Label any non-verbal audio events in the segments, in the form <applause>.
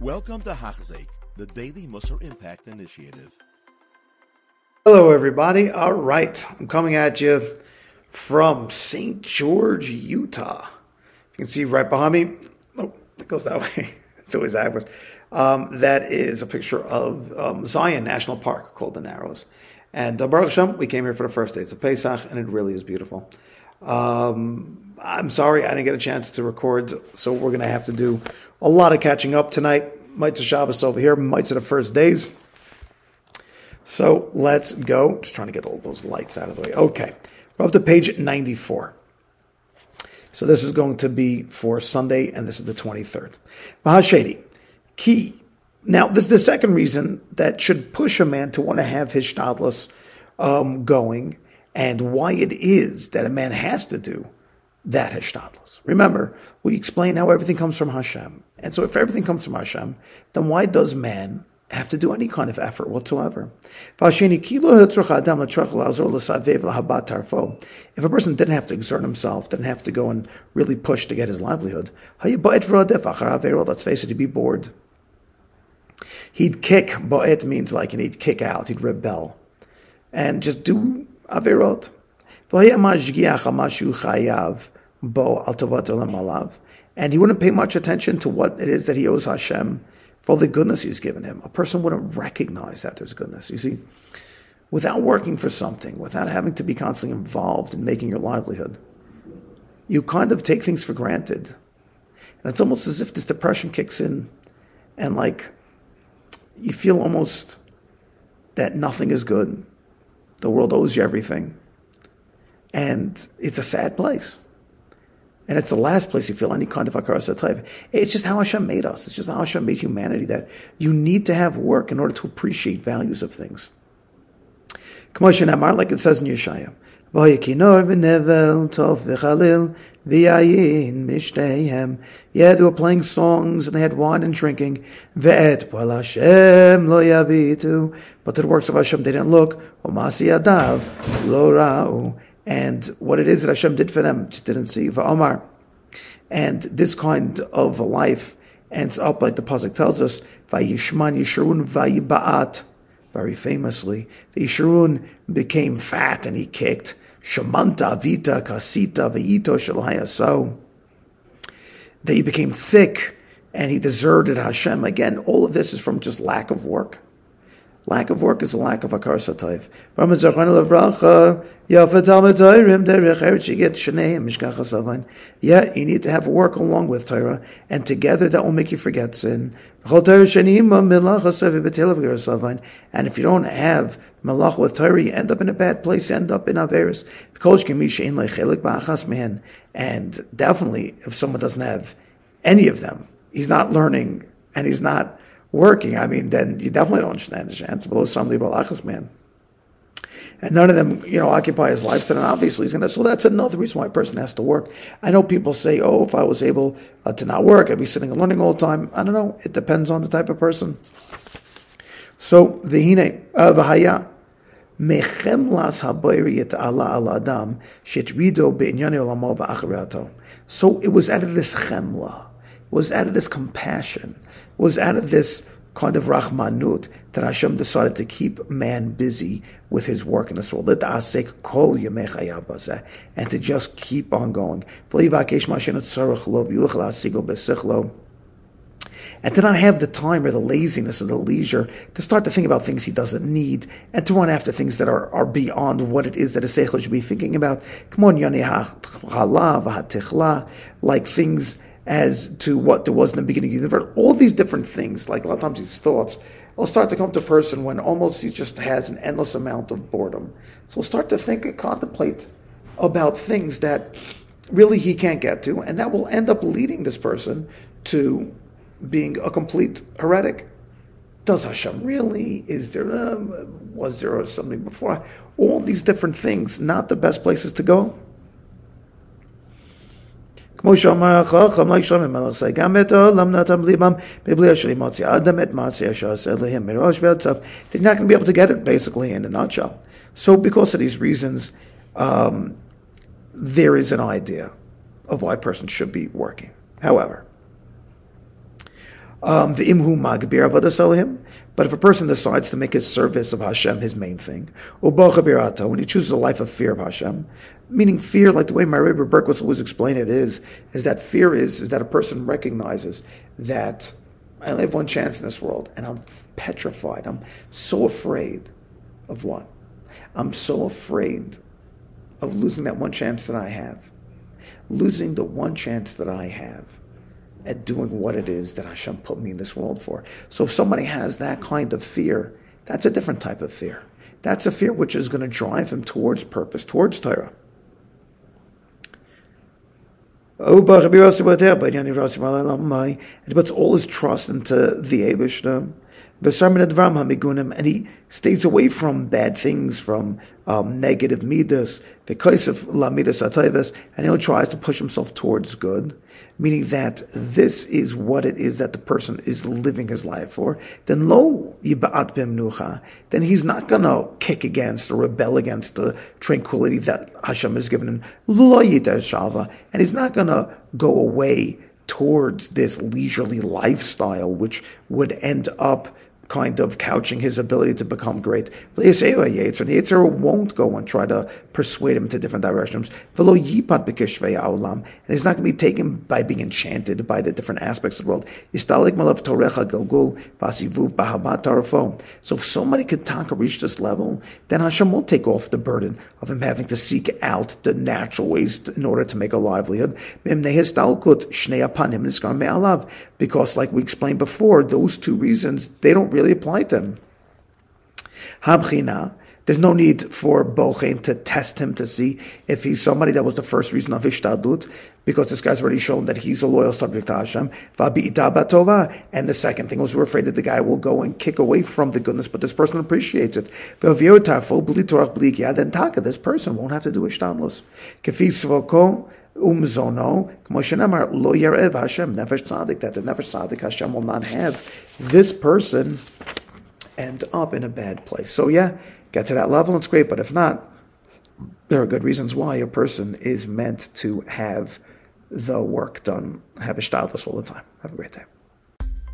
Welcome to Hachzik, the Daily Musar Impact Initiative. Hello, everybody. All right, I'm coming at you from St. George, Utah. You can see right behind me. Oh, it goes that <laughs> way. it's always backwards. Um, that is a picture of um, Zion National Park called the Narrows. And uh, Baruch Hashem, we came here for the first days of Pesach, and it really is beautiful. Um, I'm sorry I didn't get a chance to record, so we're going to have to do a lot of catching up tonight. Mitzvah Shabbos over here, Mitzvah the first days. So let's go. Just trying to get all those lights out of the way. Okay, we're up to page 94. So this is going to be for Sunday, and this is the 23rd. Mahashedi, key. Now, this is the second reason that should push a man to want to have his shtadlus um, going, and why it is that a man has to do that hishtadlus. Remember, we explain how everything comes from Hashem. And so if everything comes from Hashem, then why does man have to do any kind of effort whatsoever? If a person didn't have to exert himself, didn't have to go and really push to get his livelihood, let's face it, he'd be bored. He'd kick, bo'et means like, and he'd kick out, he'd rebel, and just do averot. And he wouldn't pay much attention to what it is that he owes Hashem for the goodness he's given him. A person wouldn't recognize that there's goodness. You see, without working for something, without having to be constantly involved in making your livelihood, you kind of take things for granted. And it's almost as if this depression kicks in and like you feel almost that nothing is good. The world owes you everything. And it's a sad place. And it's the last place you feel any kind of hakaras hatov. It's just how Hashem made us. It's just how Hashem made humanity that you need to have work in order to appreciate values of things. Like it says in Yeshaya. Yeah, they were playing songs and they had wine and drinking. But to the works of Hashem they didn't look. And what it is that Hashem did for them, just didn't see. For Omar. And this kind of life ends up like the Pasuk tells us, Vayishman Yeshurun Vayibaat. Very famously, the Yeshurun became fat and he kicked. Shamanta Vita Kasita Vayito Shalhayaso. That became thick and he deserted Hashem. Again, all of this is from just lack of work. Lack of work is a lack of hakaras hatov. Yeah, you need to have work along with Torah, and together that will make you forget sin. And if you don't have malach with Torah, you end up in a bad place, you end up in Averis. And definitely, if someone doesn't have any of them, he's not learning and he's not working, I mean, then you definitely don't understand the chance. Below some balachas man. And none of them, you know, occupy his life. And obviously he's going to. So that's another reason why a person has to work. I know people say, "Oh, if I was able uh, to not work, I'd be sitting and learning all the time." I don't know. It depends on the type of person. So v'hine uh, v'haya mechemlas habayri et ala al adam shetrido be'inyani olamo v'acharato. So it was out of this chemla, was out of this compassion was out of this kind of rahmanut that Hashem decided to keep man busy with his work in this world. And to just keep on going. And to not have the time or the laziness or the leisure to start to think about things he doesn't need and to run after things that are, are beyond what it is that a seichel should be thinking about. Come on, like things as to what there was in the beginning of the universe. All these different things, like a lot of times these thoughts, will start to come to a person when almost he just has an endless amount of boredom. So he'll start to think and contemplate about things that really he can't get to, and that will end up leading this person to being a complete heretic. Does Hashem really? Is there? A, was there something before? All these different things, not the best places to go. כמו שאמר החכם, like שלמה מלך say, גם את העולם נתם ליבם בבלי אשר ימוציא אדם את מעשי אשר עשה להם מראש ועד סוף. They're not going to be able to get it, basically, in a nutshell. So because of these reasons, um, there is an idea of why a person should be working. However, um, the imhu magbir avodas But if a person decides to make his service of Hashem his main thing, when he chooses a life of fear of Hashem, meaning fear, like the way my Rebbe Berkowitz always explained it, is is that fear is is that a person recognizes that I only have one chance in this world, and I'm petrified. I'm so afraid of what? I'm so afraid of losing that one chance that I have, losing the one chance that I have at doing what it is that Hashem put me in this world for. So if somebody has that kind of fear, that's a different type of fear. That's a fear which is going to drive him towards purpose, towards Torah. And he puts all his trust into the Abishtam and he stays away from bad things, from um, negative midas, because of la midas and he tries to push himself towards good, meaning that this is what it is that the person is living his life for. Then lo yibaat bimnucha, then he's not gonna kick against or rebel against the tranquility that Hashem has given him. Lo shava, and he's not gonna go away towards this leisurely lifestyle, which would end up kind of couching his ability to become great. And Yetzer won't go and try to persuade him to different directions. And he's not going to be taken by being enchanted by the different aspects of the world. So if somebody can taka reach this level, then Hashem will take off the burden of him having to seek out the natural ways in order to make a livelihood. Because like we explained before, those two reasons, they don't really apply to him. Habchina, there's no need for Bochen to test him to see if he's somebody that was the first reason of Ishtadlut, because this guy's already shown that he's a loyal subject to Hashem. And the second thing was we're afraid that the guy will go and kick away from the goodness, but this person appreciates it. Then Taka, this person won't have to do Ishtadlus. Umzono, Kmoshenamar, lo yarev Hashem, nefesh tzaddik, that the nefesh tzaddik Hashem will not have this person end up in a bad place. So yeah, get to that level, it's great, but if not, there are good reasons why a person is meant to have the work done, have a stylus all the time. Have a great day.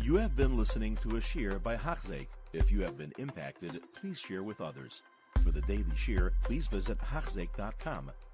You have been listening to a shiur by Hachzeik. If you have been impacted, please share with others. For the daily shiur, please visit Hachzeik.com